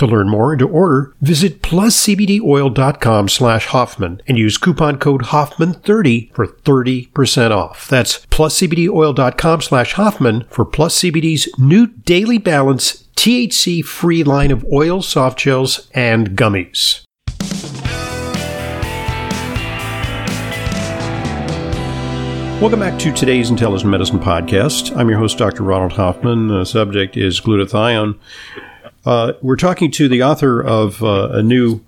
To learn more and to order, visit pluscbdoil.com slash Hoffman and use coupon code Hoffman30 for 30% off. That's pluscbdoil.com slash Hoffman for Plus CBD's new Daily Balance THC free line of oils, soft gels, and gummies. Welcome back to today's Intelligent Medicine Podcast. I'm your host, Dr. Ronald Hoffman. The subject is glutathione. Uh, we're talking to the author of uh, a new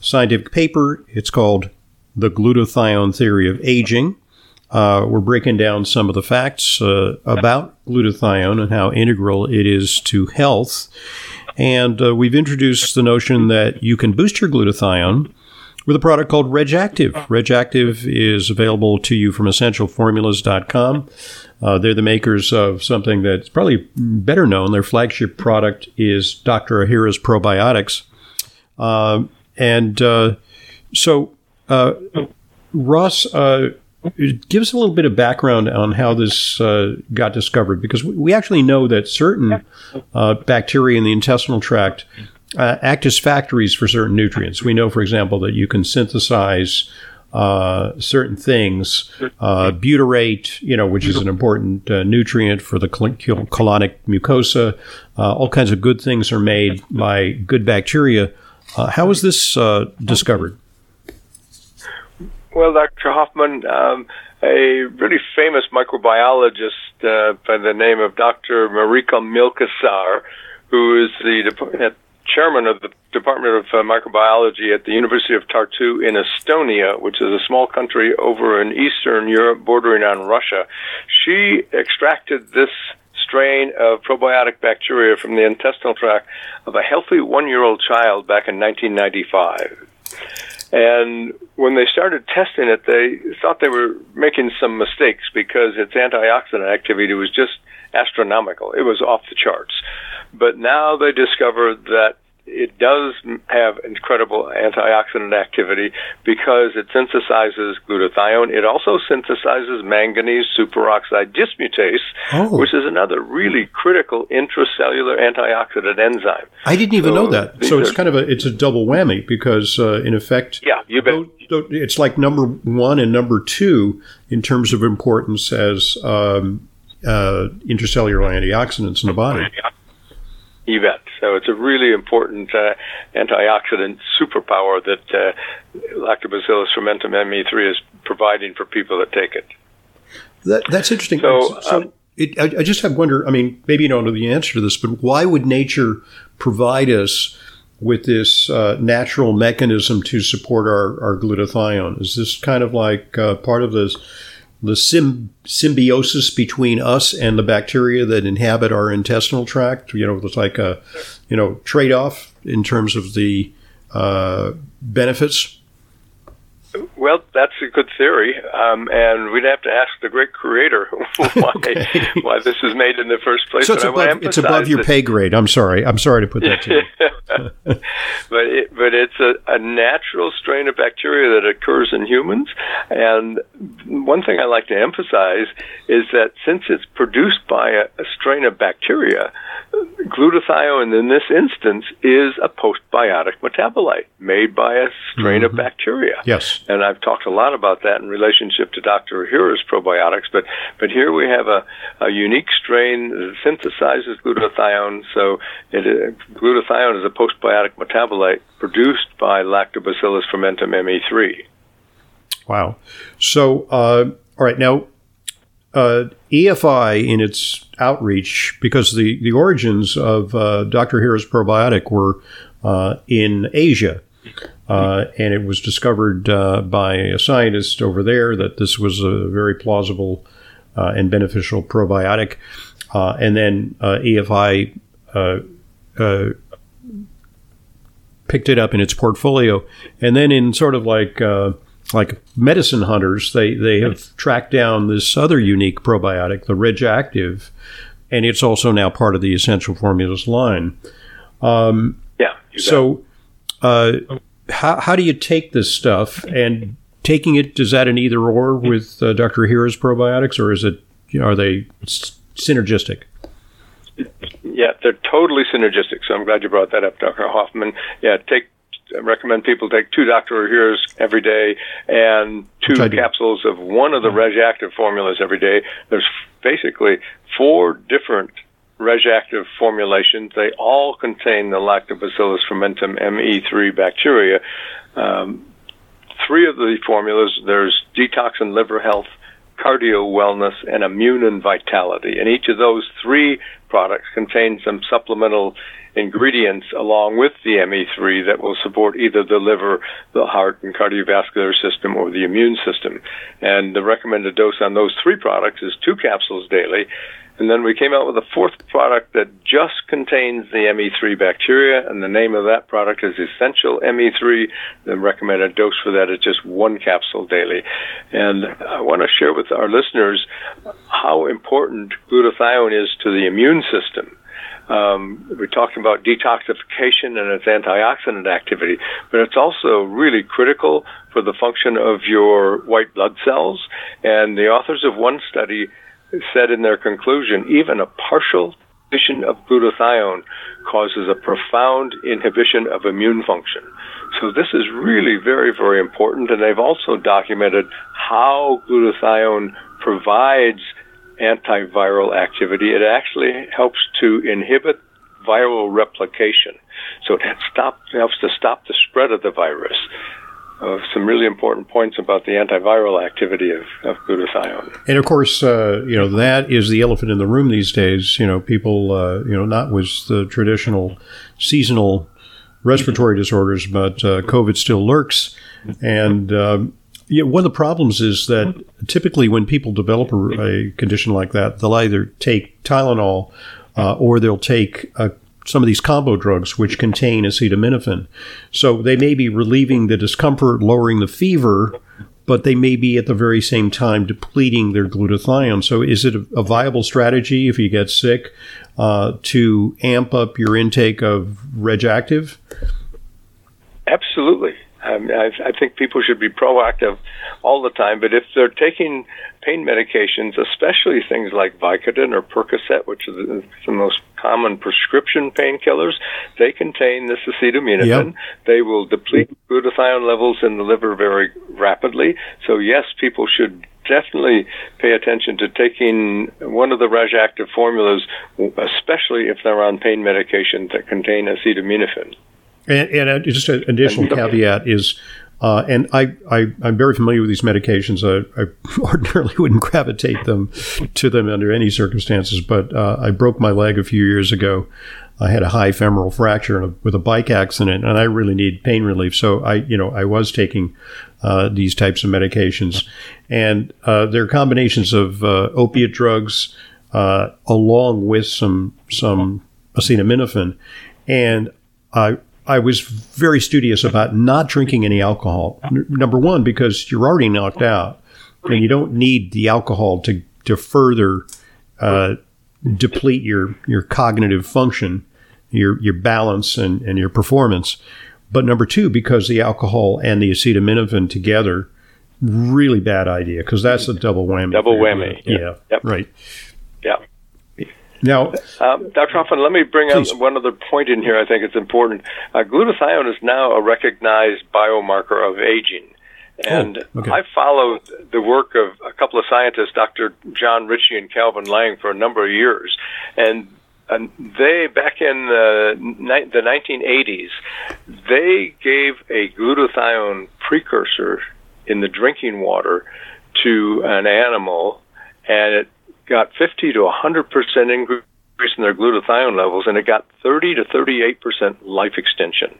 scientific paper. It's called The Glutathione Theory of Aging. Uh, we're breaking down some of the facts uh, about glutathione and how integral it is to health. And uh, we've introduced the notion that you can boost your glutathione with a product called Reg'Activ. Reg'Activ is available to you from essentialformulas.com. Uh, they're the makers of something that's probably better known. Their flagship product is Dr. Ohhira's Probiotics. Uh, and uh, so, uh, Ross, uh, give us a little bit of background on how this uh, got discovered, because we actually know that certain bacteria in the intestinal tract act as factories for certain nutrients. We know, for example, that you can synthesize uh, certain things. Uh, butyrate, you know, which is an important uh, nutrient for the colonic mucosa. Uh, all kinds of good things are made by good bacteria. Uh, how was this uh, discovered? Well, Dr. Hoffman, um, a really famous microbiologist by the name of Dr. Marika Mikelsaar, who is the chairman of the Department of uh, Microbiology at the University of Tartu in Estonia, which is a small country over in Eastern Europe bordering on Russia. She extracted this strain of probiotic bacteria from the intestinal tract of a healthy one year old child back in 1995. And when they started testing it, they thought they were making some mistakes because its antioxidant activity was just astronomical. It was off the charts. But now they discovered that it does have incredible antioxidant activity because it synthesizes glutathione. It also synthesizes manganese superoxide dismutase, oh. which is another really critical intracellular antioxidant enzyme. I didn't even so know that. So it's are, kind of a it's a double whammy because uh, in effect, yeah, you bet. It's like number one and number two in terms of importance as um, uh, intracellular antioxidants in the body. You So it's a really important uh, antioxidant superpower that uh, Lactobacillus fermentum ME3 is providing for people that take it. That, that's interesting. So, so um, it, I, I, just have wonder. I mean, maybe you don't know the answer to this, but why would nature provide us with this uh, natural mechanism to support our, our glutathione? Is this kind of like uh, part of this? The symbiosis between us and the bacteria that inhabit our intestinal tract. You know, it's like a, you know, trade off in terms of the uh, benefits. Well, that's a good theory, um, and we'd have to ask the great creator why okay. why this is made in the first place. So it's above, it's above your pay grade. I'm sorry. I'm sorry to put that to you. but it, but it's a, a natural strain of bacteria that occurs in humans, and one thing I like to emphasize is that since it's produced by a, a strain of bacteria, glutathione in this instance is a postbiotic metabolite made by a strain mm-hmm. of bacteria. Yes. And I've talked a lot about that in relationship to Dr. Ohhira's probiotics, but but here we have a, a unique strain that synthesizes glutathione. So it, uh, glutathione is a postbiotic metabolite produced by Lactobacillus fermentum ME3. Wow. So, uh, all right, now uh, EFI in its outreach, because the, the origins of uh, Dr. Ohhira's probiotic were uh, in Asia. Uh, and it was discovered uh, by a scientist over there that this was a very plausible and beneficial probiotic. And then EFI uh, picked it up in its portfolio. And then in sort of like like medicine hunters, they, they have tracked down this other unique probiotic, the Reg'Activ, and it's also now part of the Essential Formulas line. Um, yeah. So, uh, how, how do you take this stuff and taking it? Is that an either or with uh, Dr. Ohhira's probiotics, or is it you know, are they s- synergistic? Yeah, they're totally synergistic. So I'm glad you brought that up, Dr. Hoffman. Yeah, take I recommend people take two Dr. Ohhira's every day and two capsules of one of the Reg Active formulas every day. There's basically four different Reg'Activ formulations. They all contain the Lactobacillus fermentum ME3 bacteria. Um, three of the formulas, there's detox and liver health, cardio wellness, and immune and vitality. And each of those three products contain some supplemental ingredients along with the ME3 that will support either the liver, the heart and cardiovascular system, or the immune system. And the recommended dose on those three products is two capsules daily. And then we came out with a fourth product that just contains the ME3 bacteria, and the name of that product is Essential ME3. The recommended dose for that is just one capsule daily. And I want to share with our listeners how important glutathione is to the immune system. Um, we talked about detoxification and its antioxidant activity, but it's also really critical for the function of your white blood cells. And the authors of one study said in their conclusion, even a partial inhibition of glutathione causes a profound inhibition of immune function. So this is really very, very important, and they've also documented how glutathione provides antiviral activity. It actually helps to inhibit viral replication. So it helps to stop the spread of the virus of some really important points about the antiviral activity of, of glutathione. And of course, uh, you know that is the elephant in the room these days. You know, people, uh, you know, not with the traditional seasonal respiratory disorders, but uh, COVID still lurks. And um, yeah, one of the problems is that typically when people develop a, a condition like that, they'll either take Tylenol uh, or they'll take a some of these combo drugs which contain acetaminophen. So they may be relieving the discomfort, lowering the fever, but they may be at the very same time depleting their glutathione. So is it a, viable strategy if you get sick uh, to amp up your intake of Reg'Activ? Absolutely. I, I think people should be proactive all the time. But if they're taking pain medications, especially things like Vicodin or Percocet, which are the, the most common prescription painkillers, they contain this acetaminophen. Yep. They will deplete glutathione levels in the liver very rapidly. So yes, people should definitely pay attention to taking one of the Reg'Activ formulas, especially if they're on pain medications that contain acetaminophen. And, and uh, just an additional caveat is, uh, and I, I, am very familiar with these medications. I, I, ordinarily wouldn't gravitate them to them under any circumstances, but uh, I broke my leg a few years ago. I had a high femoral fracture a, with a bike accident, and I really need pain relief. So I, you know, I was taking uh, these types of medications, and uh, they're combinations of uh, opiate drugs uh, along with some some acetaminophen, and I I was very studious about not drinking any alcohol. N- number one, because you're already knocked out, and you don't need the alcohol to to further uh, deplete your your cognitive function, your your balance and, and your performance. But number two, because the alcohol and the acetaminophen together, really bad idea because that's a double whammy. Double whammy. Yeah. yeah. Yep. Right. Yeah. Now, um, Dr. Hoffman, let me bring please. up one other point in here. I think it's important. Uh, glutathione is now a recognized biomarker of aging. And oh, okay. I followed the work of a couple of scientists, Dr. John Richie and Calvin Lang, for a number of years. And, and they, back in the, ni- the 1980s, they gave a glutathione precursor in the drinking water to an animal, and it got 50 to 100 percent increase in their glutathione levels, and it got 30 to 38 percent life extension.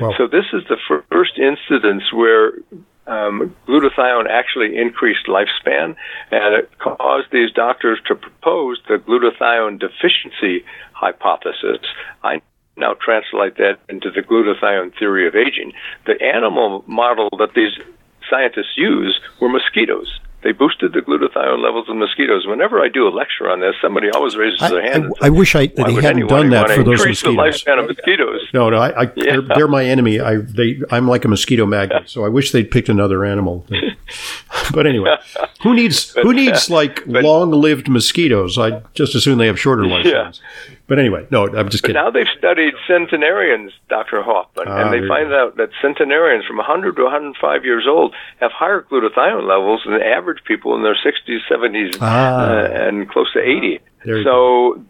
Wow. So this is the first incidence where um, glutathione actually increased lifespan, and it caused these doctors to propose the glutathione deficiency hypothesis. I now translate that into the glutathione theory of aging. The animal model that these scientists use were mosquitoes. They boosted the glutathione levels of mosquitoes. Whenever I do a lecture on this, somebody always raises I, their hand. I, I wish I they hadn't done that for those mosquitoes. The lifespan of mosquitoes. No, no, I, I yeah. they're, they're, my enemy. I they I'm like a mosquito magnet, so I wish they'd picked another animal. but anyway, who needs who needs like long-lived mosquitoes? I just assume they have shorter lifespans. Yeah. But anyway, no, I'm just kidding. But now they've studied centenarians, Dr. Hoffman, ah, and they find out that centenarians from 100 to 105 years old have higher glutathione levels than average people in their 60s, 70s, ah. uh, and close to 80. So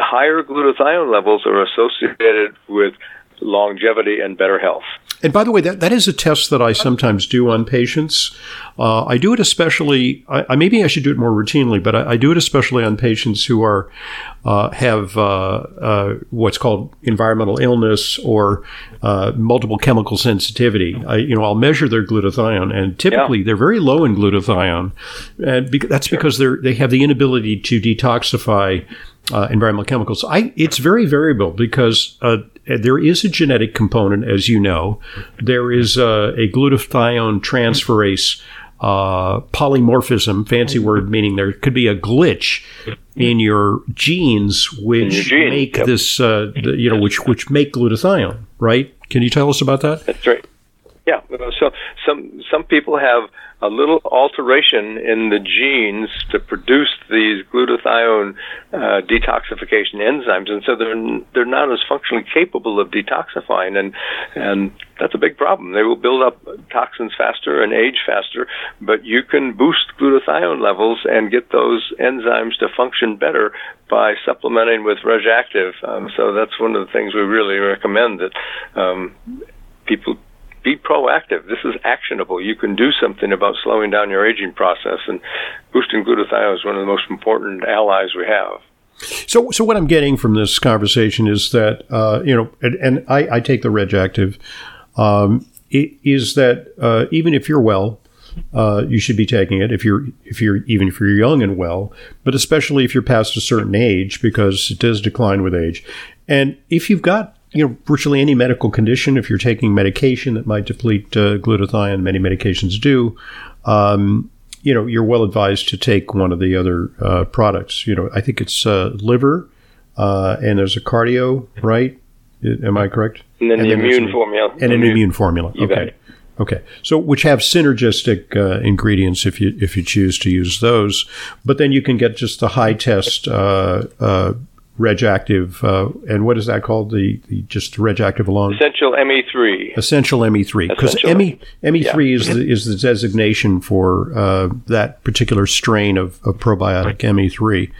the higher glutathione levels are associated with longevity and better health. And by the way, that, that is a test that I sometimes do on patients. Uh, I do it especially, I, maybe I should do it more routinely, but I, I do it especially on patients who are uh, have uh, uh what's called environmental illness or uh, multiple chemical sensitivity. I, you know, I'll measure their glutathione, and typically yeah. they're very low in glutathione, and that's because they they have the inability to detoxify uh, environmental chemicals. I, it's very variable because uh, there is a genetic component, as you know. There is a, a glutathione transferase uh, polymorphism, fancy mm-hmm. word meaning there could be a glitch in your genes which your make yep. this, uh, the, you know, which which make glutathione. Right? Can you tell us about that? That's right. Yeah. So some some people have a little alteration in the genes to produce these glutathione uh, detoxification enzymes, and so they're they're not as functionally capable of detoxifying, and and that's a big problem. They will build up toxins faster and age faster, but you can boost glutathione levels and get those enzymes to function better by supplementing with Reg'Activ. Um, so that's one of the things we really recommend that um, people be proactive. This is actionable. You can do something about slowing down your aging process, and boosting glutathione is one of the most important allies we have. So, so what I'm getting from this conversation is that uh, you know, and, and I, I, take the Reg'Activ, um, is that uh, even if you're well, uh, you should be taking it if you're if you're even if you're young and well, but especially if you're past a certain age because it does decline with age. And if you've got you know, virtually any medical condition, if you're taking medication that might deplete uh, glutathione, many medications do, um, you know, you're well advised to take one of the other uh, products. You know, I think it's uh, liver, uh, and there's a cardio, right? Am I correct? And then and the immune formula. And an immune formula. Okay. Okay, so which have synergistic uh, ingredients if you if you choose to use those, but then you can get just the high test uh, uh, Reg'Activ, uh, and what is that called? The, the just Reg'Activ alone. Essential ME3. Essential ME3, because ME ME3 yeah. is the, is the designation for uh, that particular strain of, of probiotic ME3.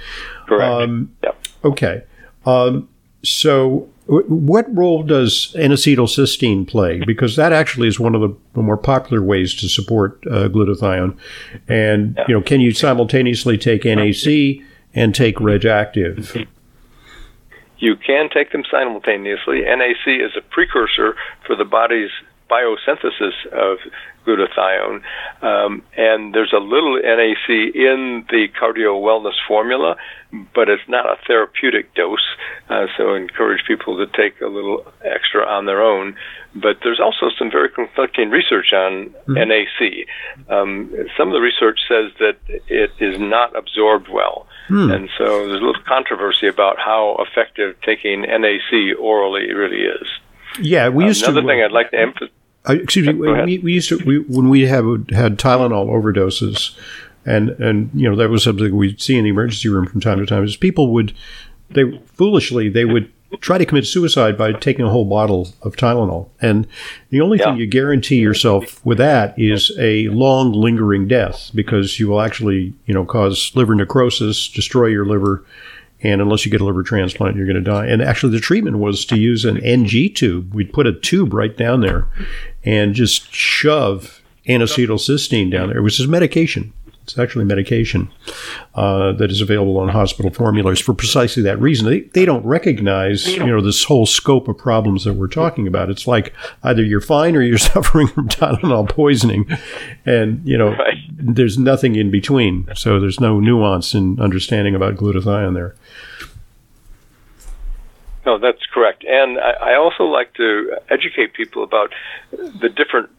Correct. Um, yep. Okay. Um, so, what role does N-acetylcysteine play? Because that actually is one of the more popular ways to support uh, glutathione. And you know, can you simultaneously take NAC and take Reg'Activ? You can take them simultaneously. NAC is a precursor for the body's biosynthesis of glutathione. Um, and there's a little NAC in the cardio wellness formula, but it's not a therapeutic dose. Uh, so I encourage people to take a little extra on their own. But there's also some very conflicting research on mm-hmm. NAC. Um, some of the research says that it is not absorbed well. Hmm. And so there's a little controversy about how effective taking NAC orally really is. Yeah, we used Another to. Another thing I'd like to emphasize. Uh, excuse me. We, we, used to we, when we have had Tylenol overdoses, and and you know that was something we'd see in the emergency room from time to time. Is people would they foolishly they would try to commit suicide by taking a whole bottle of Tylenol, and the only yeah. thing you guarantee yourself with that is a long lingering death because you will actually you know cause liver necrosis, destroy your liver and unless you get a liver transplant, you're going to die. And actually, the treatment was to use an NG tube. We'd put a tube right down there and just shove N-acetylcysteine down there. It was just medication. It's actually medication uh, that is available on hospital formularies for precisely that reason. They, they don't recognize, you know, this whole scope of problems that we're talking about. It's like either you're fine or you're suffering from Tylenol poisoning, and you know, right. there's nothing in between. So there's no nuance in understanding about glutathione there. No, that's correct. And I, I also like to educate people about the different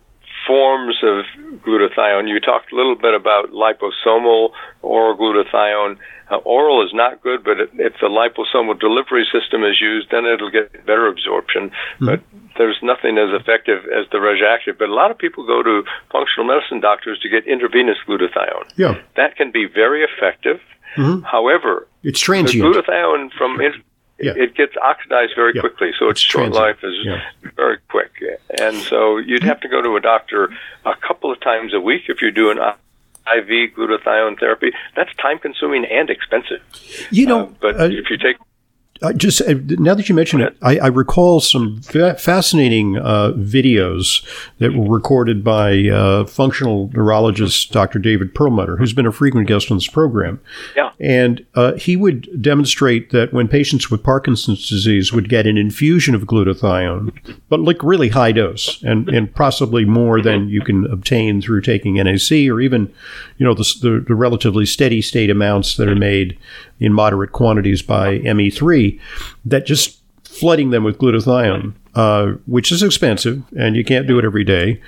forms of glutathione. You talked a little bit about liposomal oral glutathione. Uh, oral is not good, but if the liposomal delivery system is used, then it'll get better absorption. Mm-hmm. But there's nothing as effective as the Reg'Activ. But a lot of people go to functional medicine doctors to get intravenous glutathione. Yeah. That can be very effective. Mm-hmm. However, it's transient. The glutathione from yeah. it gets oxidized very yeah. quickly, so its, it's short life is yeah. very quick. And so you'd have to go to a doctor a couple of times a week if you're doing IV glutathione therapy. That's time consuming and expensive. You know, uh, but uh, if you take I just uh, now that you mention it, I, I, recall some fa- fascinating uh, videos that were recorded by uh, functional neurologist Dr. David Perlmutter, who's been a frequent guest on this program. Yeah, and uh, he would demonstrate that when patients with Parkinson's disease would get an infusion of glutathione, but like really high dose, and and possibly more than you can obtain through taking NAC or even, you know, the, the, the relatively steady state amounts that are made in moderate quantities by ME3, that just flooding them with glutathione, uh, which is expensive and you can't do it every day,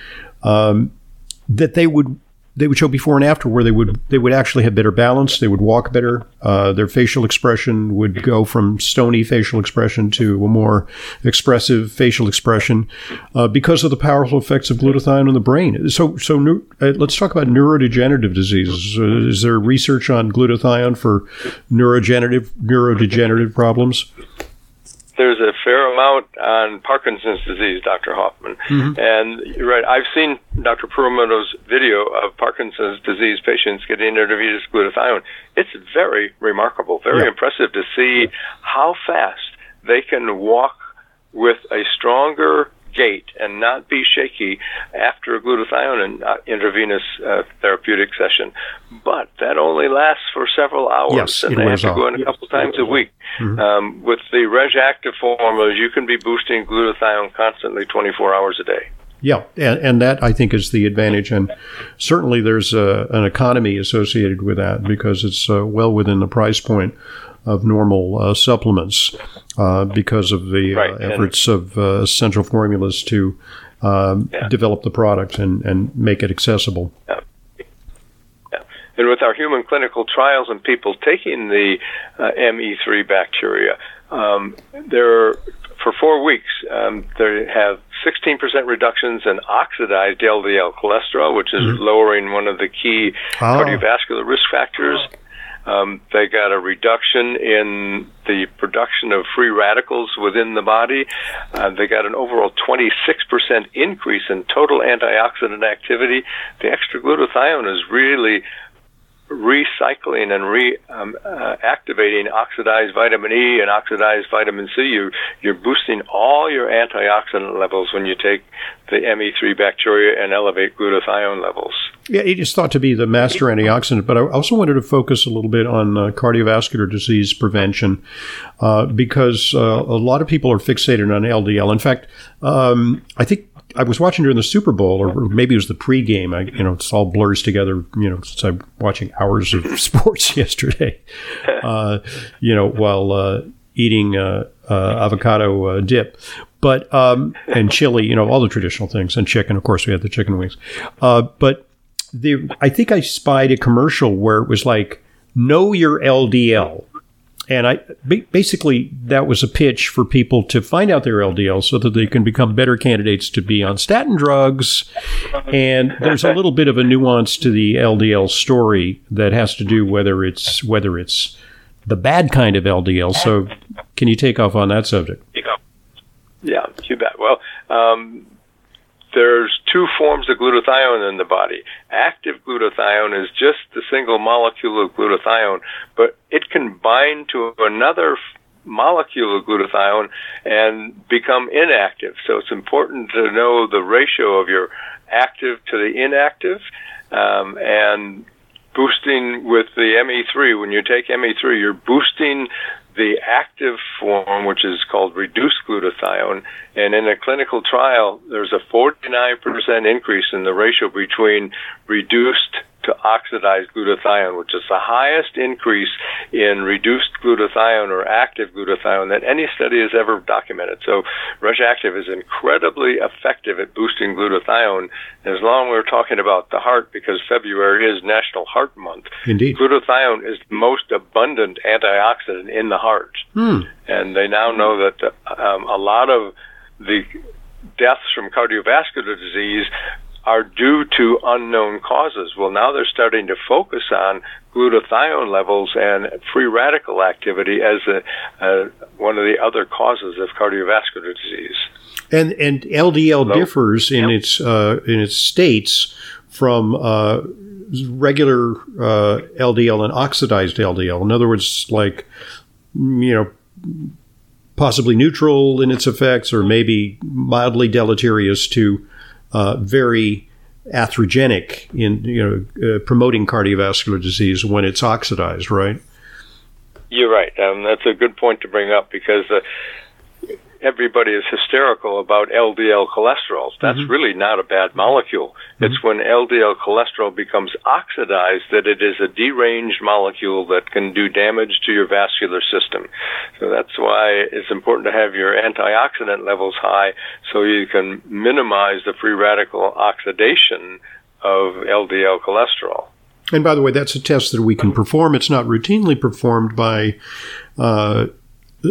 um, that they would they would show before and after where they would they would actually have better balance. They would walk better. Uh, their facial expression would go from stony facial expression to a more expressive facial expression uh, because of the powerful effects of glutathione on the brain. So, so uh, let's talk about neurodegenerative diseases. Uh, is there research on glutathione for neurodegenerative neurodegenerative problems? There's a fair amount on Parkinson's disease, Dr. Hoffman. Mm-hmm. And you're right, I've seen Dr. Perlmutter's video of Parkinson's disease patients getting intravenous glutathione. It's very remarkable, very yeah. impressive to see how fast they can walk with a stronger gait and not be shaky after a glutathione and uh, intravenous uh, therapeutic session. But that only lasts for several hours, yes, and they have to go in a couple times a week. Mm-hmm. Um, with the Reg'Activ formulas, you can be boosting glutathione constantly 24 hours a day. Yeah, and, and, that I think is the advantage, and certainly there's a, an economy associated with that because it's uh, well within the price point of normal uh, supplements uh, because of the uh, right. efforts of uh, Essential Formulas to um, yeah. develop the product and, and make it accessible. Yeah. Yeah. And with our human clinical trials and people taking the uh, ME3 bacteria, um, there for four weeks um, they have 16% reductions in oxidized LDL cholesterol, which is mm-hmm. lowering one of the key oh. cardiovascular risk factors. Um, they got a reduction in the production of free radicals within the body. Uh, they got an overall 26% increase in total antioxidant activity. The extra glutathione is really recycling and reactivating um, uh, oxidized vitamin E and oxidized vitamin C. You, you're boosting all your antioxidant levels when you take the ME3 bacteria and elevate glutathione levels. Yeah, it is thought to be the master antioxidant, but I also wanted to focus a little bit on uh, cardiovascular disease prevention uh, because uh, a lot of people are fixated on LDL. In fact, um, I think I was watching during the Super Bowl, or maybe it was the pregame. I, you know, it's all blurs together. You know, since I'm watching hours of sports yesterday. Uh, you know, while uh, eating uh, uh avocado uh, dip, but um, and chili. You know, all the traditional things, and chicken. Of course, we had the chicken wings. Uh, but the I think I spied a commercial where it was like, "Know your LDL." And I basically that was a pitch for people to find out their LDL so that they can become better candidates to be on statin drugs. And there's a little bit of a nuance to the LDL story that has to do whether it's whether it's the bad kind of LDL. So, can you take off on that subject? Yeah, you bet. Well, um, there's two forms of glutathione in the body. Active glutathione is just the single molecule of glutathione, but it can bind to another molecule of glutathione and become inactive. So it's important to know the ratio of your active to the inactive. Um, and boosting with the ME3. When you take ME3, you're boosting the active form, which is called reduced glutathione. And in a clinical trial, there's a 49% increase in the ratio between reduced to oxidized glutathione, which is the highest increase in reduced glutathione or active glutathione that any study has ever documented. So Reg'Activ is incredibly effective at boosting glutathione. As long as we're talking about the heart, because February is National Heart Month. Indeed. Glutathione is the most abundant antioxidant in the heart. Hmm. And they now know that um, a lot of the deaths from cardiovascular disease are due to unknown causes. Well, now they're starting to focus on glutathione levels and free radical activity as a, uh, one of the other causes of cardiovascular disease. And and LDL differs in yep. its uh, in its states from uh, regular LDL uh, and oxidized LDL. In other words, like you know possibly neutral in its effects or maybe mildly deleterious to uh, very atherogenic in you know uh, promoting cardiovascular disease when it's oxidized, right? You're right. Um, that's a good point to bring up because uh, everybody is hysterical about LDL cholesterol. That's mm-hmm. really not a bad molecule. Mm-hmm. It's when LDL cholesterol becomes oxidized that it is a deranged molecule that can do damage to your vascular system. So that's why it's important to have your antioxidant levels high so you can minimize the free radical oxidation of LDL cholesterol. And by the way, that's a test that we can perform. It's not routinely performed by uh,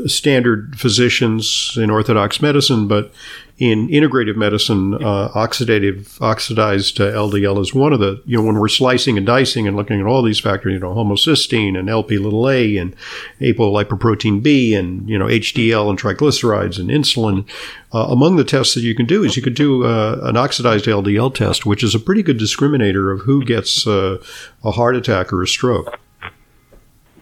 standard physicians in Orthodox medicine, but in integrative medicine, uh, oxidative oxidized uh, LDL is one of the you know when we're slicing and dicing and looking at all these factors, you know homocysteine and LP little a and apolipoprotein B and you know HDL and triglycerides and insulin. Uh, among the tests that you can do is you could do uh, an oxidized LDL test, which is a pretty good discriminator of who gets uh, a heart attack or a stroke.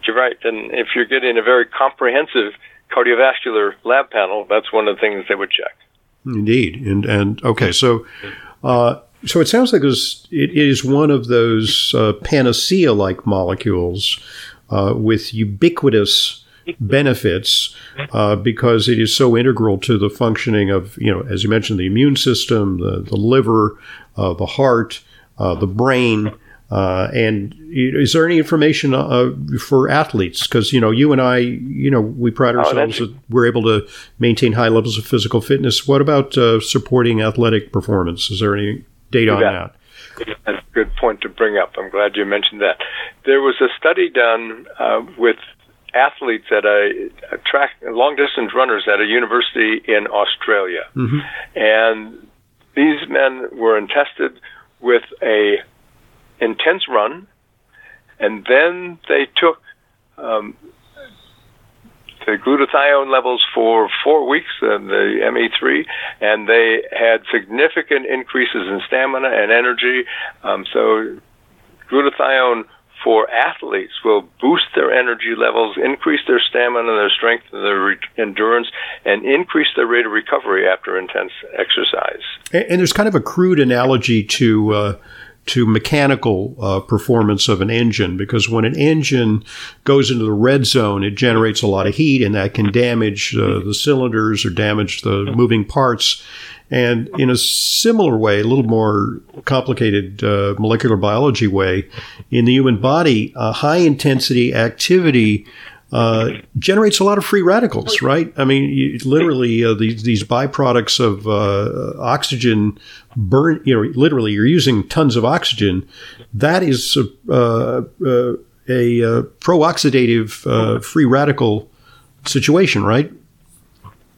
You're right. And if you're getting a very comprehensive cardiovascular lab panel, that's one of the things they would check. Indeed. And, and okay, so. Uh, so it sounds like it is one of those uh, panacea-like molecules uh, with ubiquitous benefits uh, because it is so integral to the functioning of, you know, as you mentioned, the immune system, the, the liver, uh, the heart, uh, the brain, uh, and is there any information uh, for athletes? Because you know, you and I, you know, we pride oh, ourselves oh, that we're able to maintain high levels of physical fitness. What about uh, supporting athletic performance? Is there any data on that? That's a good point to bring up. I'm glad you mentioned that. There was a study done uh, with athletes at a, a track, long distance runners at a university in Australia, mm-hmm. and these men were tested with a intense run, and then they took um, the glutathione levels for four weeks, uh, the ME3, and they had significant increases in stamina and energy. Um, so, glutathione for athletes will boost their energy levels, increase their stamina, their strength, their re- endurance, and increase their rate of recovery after intense exercise. And, and there's kind of a crude analogy to. Uh, to mechanical uh, performance of an engine because when an engine goes into the red zone, it generates a lot of heat and that can damage uh, the cylinders or damage the moving parts. And in a similar way, a little more complicated uh, molecular biology way, in the human body, a high intensity activity uh, generates a lot of free radicals, right? I mean, you, literally, uh, these, these byproducts of uh, oxygen burn, you know, literally, you're using tons of oxygen. That is uh, uh, a pro oxidative free radical situation, right?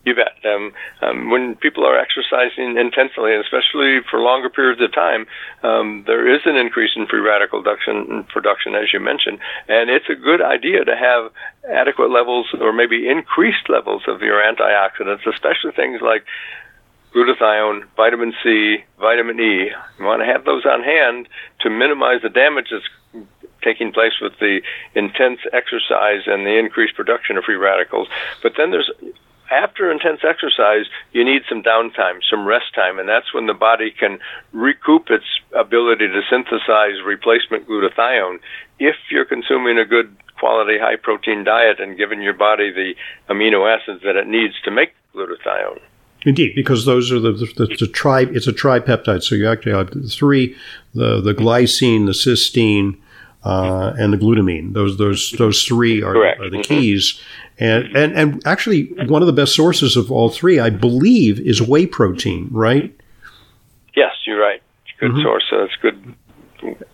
You bet. Um, um, when people are exercising intensely, especially for longer periods of time, um, there is an increase in free radical production, production, as you mentioned, and it's a good idea to have adequate levels or maybe increased levels of your antioxidants, especially things like glutathione, vitamin C, vitamin E. You want to have those on hand to minimize the damage that's taking place with the intense exercise and the increased production of free radicals. But then there's after intense exercise, you need some downtime, some rest time, and that's when the body can recoup its ability to synthesize replacement glutathione if you're consuming a good quality high protein diet and giving your body the amino acids that it needs to make glutathione. Indeed, because those are the, the, the, the tri, it's a tripeptide. So you actually have three: the the glycine, the cysteine, uh, and the glutamine. Those those those three are, are the mm-hmm. keys. And, and and actually, one of the best sources of all three, I believe, is whey protein. Right? Yes, you're right. Good mm-hmm. source. So it's good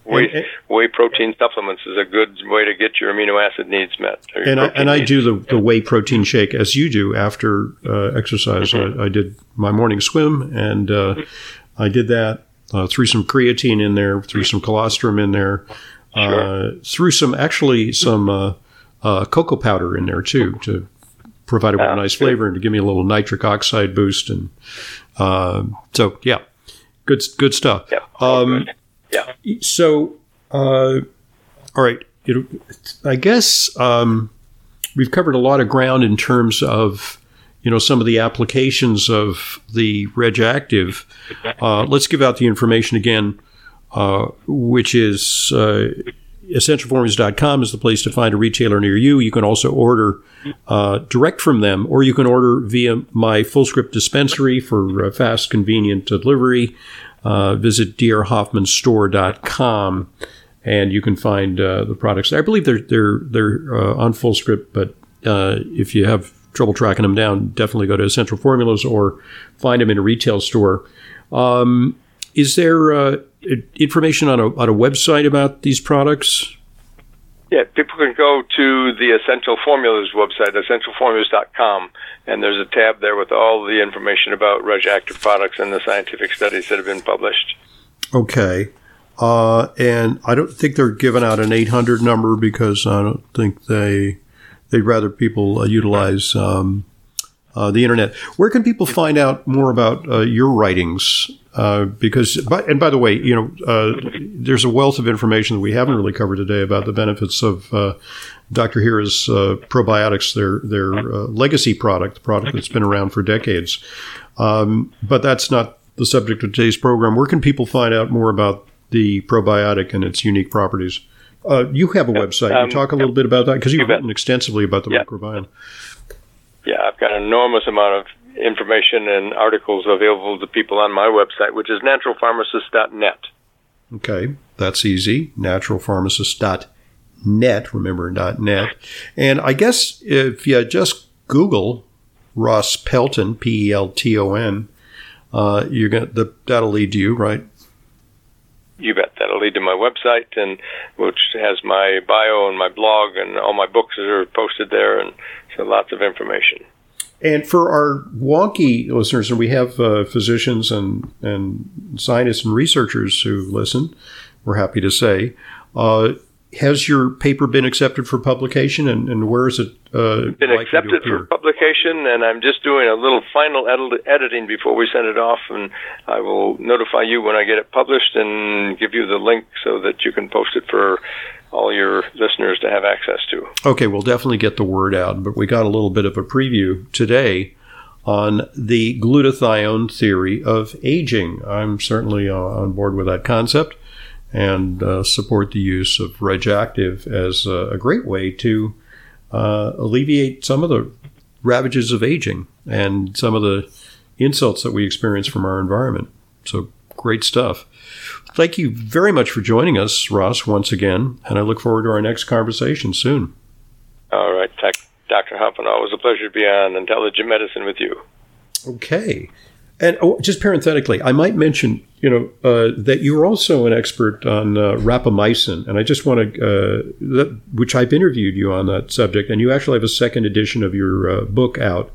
whey, and, whey protein supplements is a good way to get your amino acid needs met. And I, and I do the, the whey protein shake as you do after uh, exercise. Mm-hmm. I, I, did my morning swim and uh, I did that. Uh, threw some creatine in there, threw some colostrum in there, sure. threw some actually some uh, uh, cocoa powder in there too to provide it with a nice flavor and to give me a little nitric oxide boost. And so yeah, good good stuff. Yeah. Um. Yeah. So, uh, all right. It, I guess um, we've covered a lot of ground in terms of you know some of the applications of the Reg'Activ. Uh, let's give out the information again, uh, which is uh, essentialformulas.com is the place to find a retailer near you. You can also order uh, direct from them, or you can order via my Fullscript dispensary for uh, fast, convenient delivery uh, visit drhoffmanstore.com and you can find the products. I believe they're they're they're on Fullscript, but uh, if you have trouble tracking them down, definitely go to Essential Formulas or find them in a retail store. Um, is there uh, information on a on a website about these products? Yeah, people can go to the Essential Formulas website, essentialformulas.com, and there's a tab there with all the information about Reg'Activ products and the scientific studies that have been published. Okay. Uh, and I don't think they're giving out an 800 number because I don't think they they'd rather people uh, utilize um, uh, the internet. Where can people find out more about uh, your writings? Uh, because, and by the way, you know, uh, there's a wealth of information that we haven't really covered today about the benefits of uh, Dr. Ohhira's uh, probiotics, their their legacy product, the product that's been around for decades. Um, but that's not the subject of today's program. Where can people find out more about the probiotic and its unique properties? you have a website. Um, you talk a little bit about that because you've written extensively about the microbiome yeah, I've got an enormous amount of information and articles available to people on my website, which is naturalpharmacist.net. Okay, that's easy. Naturalpharmacist.net, remember, .net. And I guess if you just Google Ross Pelton, P E L T O N, uh, you're gonna that'll lead to you, right? You bet. That'll lead to my website, and which has my bio and my blog, and all my books are posted there, and so lots of information. And for our wonky listeners, and we have uh, physicians and, and scientists and researchers who listen, we're happy to say, uh, has your paper been accepted for publication, and, and where is it? Uh, been accepted for publication, and I'm just doing a little final ed- editing before we send it off, and I will notify you when I get it published and give you the link so that you can post it for all your listeners to have access to. Okay, we'll definitely get the word out, but we got a little bit of a preview today on the glutathione theory of aging. I'm certainly uh, on board with that concept and uh, support the use of Reg'Activ as a, a great way to uh, alleviate some of the ravages of aging and some of the insults that we experience from our environment. So, great stuff. Thank you very much for joining us, Ross, once again, and I look forward to our next conversation soon. All right, Dr. Hoffman, always a pleasure to be on Intelligent Medicine with you. Okay. And oh, just parenthetically, I might mention, you know, uh, that you're also an expert on uh, rapamycin, and I just want to, uh, which I've interviewed you on that subject, and you actually have a second edition of your uh, book out.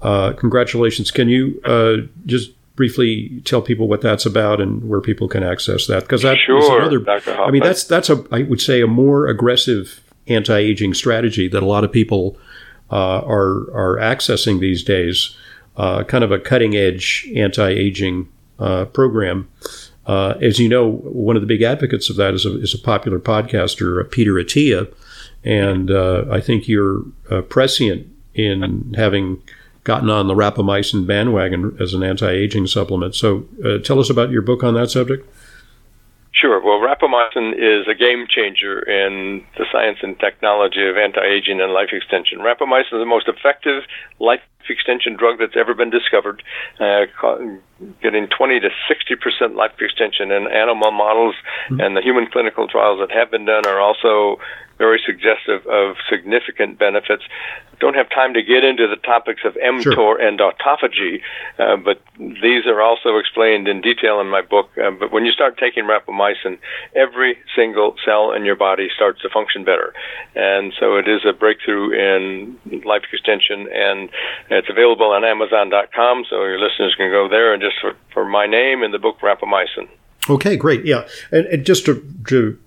Uh, congratulations! Can you uh, just briefly tell people what that's about and where people can access that? Because that sure, is another. I mean, that's that's a I would say a more aggressive anti-aging strategy that a lot of people are are accessing these days uh, kind of a cutting edge anti aging uh, program. Uh, as you know, one of the big advocates of that is a, is a popular podcaster, uh, Peter Attia. And uh, I think you're prescient in having gotten on the rapamycin bandwagon as an anti-aging supplement. So, uh, tell us about your book on that subject. Sure. Well, rapamycin is a game changer in the science and technology of anti-aging and life extension. Rapamycin is the most effective life extension drug that's ever been discovered, uh, getting 20 to 60 percent life extension in animal models, mm-hmm. and the human clinical trials that have been done are also very suggestive of significant benefits. Don't have time to get into the topics of mTOR sure. and autophagy, uh, but these are also explained in detail in my book. Uh, but when you start taking rapamycin, every single cell in your body starts to function better. And so it is a breakthrough in life extension, and it's available on Amazon.com, so your listeners can go there and just for, for my name in the book Rapamycin. Okay, great. Yeah. And, and just to, to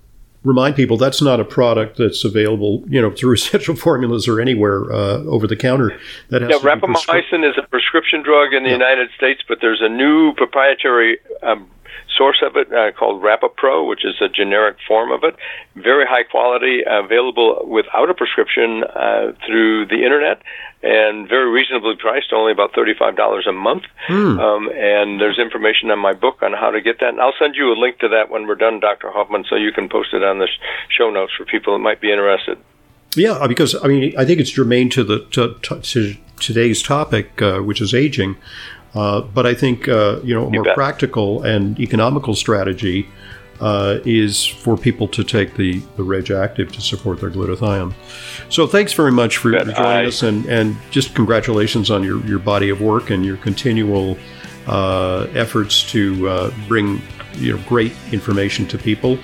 remind people that's not a product that's available, you know, through essential formulas or anywhere uh, over the counter. That has yeah, rapamycin is a prescription drug in the yeah. United States, but there's a new proprietary um, source of it uh, called RapaPro, which is a generic form of it. Very high quality, available without a prescription uh, through the internet, and very reasonably priced, only about $35 a month. Hmm. Um, and there's information on my book on how to get that. And I'll send you a link to that when we're done, Dr. Hoffman, so you can post it on the show notes for people that might be interested. Yeah, because I mean, I think it's germane to the to, to today's topic, uh, which is aging. Uh, but I think uh, you know a more practical and economical strategy uh, is for people to take the the Reg'Activ to support their glutathione. So thanks very much for, for joining I, us, and and just congratulations on your your body of work and your continual uh, efforts to uh, bring you know great information to people,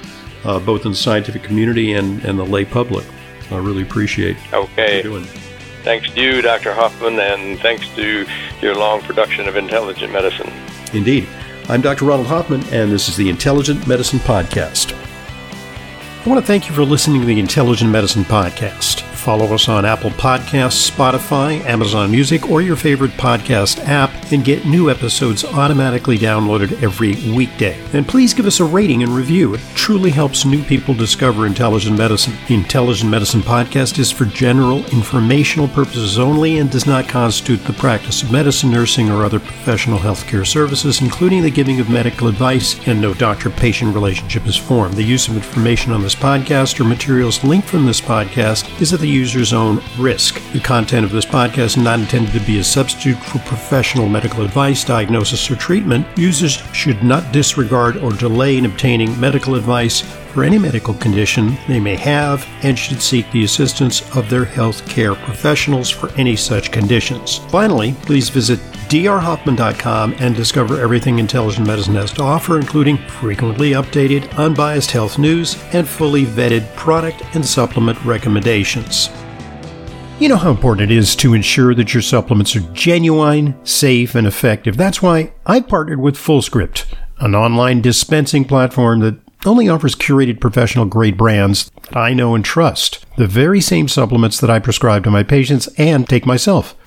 both in the scientific community and and the lay public. I really appreciate okay. what you're doing. Thanks to you, Dr. Hoffman, and thanks to your long production of intelligent medicine. Indeed. I'm Dr. Ronald Hoffman, and this is the Intelligent Medicine Podcast. I want to thank you for listening to the Intelligent Medicine Podcast. Follow us on Apple Podcasts, Spotify, Amazon Music, or your favorite podcast app and get new episodes automatically downloaded every weekday. And please give us a rating and review. It truly helps new people discover intelligent medicine. The Intelligent Medicine Podcast is for general informational purposes only and does not constitute the practice of medicine, nursing, or other professional healthcare services, including the giving of medical advice, and no doctor patient relationship is formed. The use of information on this podcast or materials linked from this podcast is at the user's own risk. The content of this podcast is not intended to be a substitute for professional medical advice, diagnosis, or treatment. Users should not disregard or delay in obtaining medical advice for any medical condition they may have and should seek the assistance of their health care professionals for any such conditions. Finally, please visit drhoffman.com and discover everything intelligent medicine has to offer, including frequently updated, unbiased health news and fully vetted product and supplement recommendations. You know how important it is to ensure that your supplements are genuine, safe, and effective. That's why I partnered with FullScript, an online dispensing platform that only offers curated professional grade brands that I know and trust. The very same supplements that I prescribe to my patients and take myself.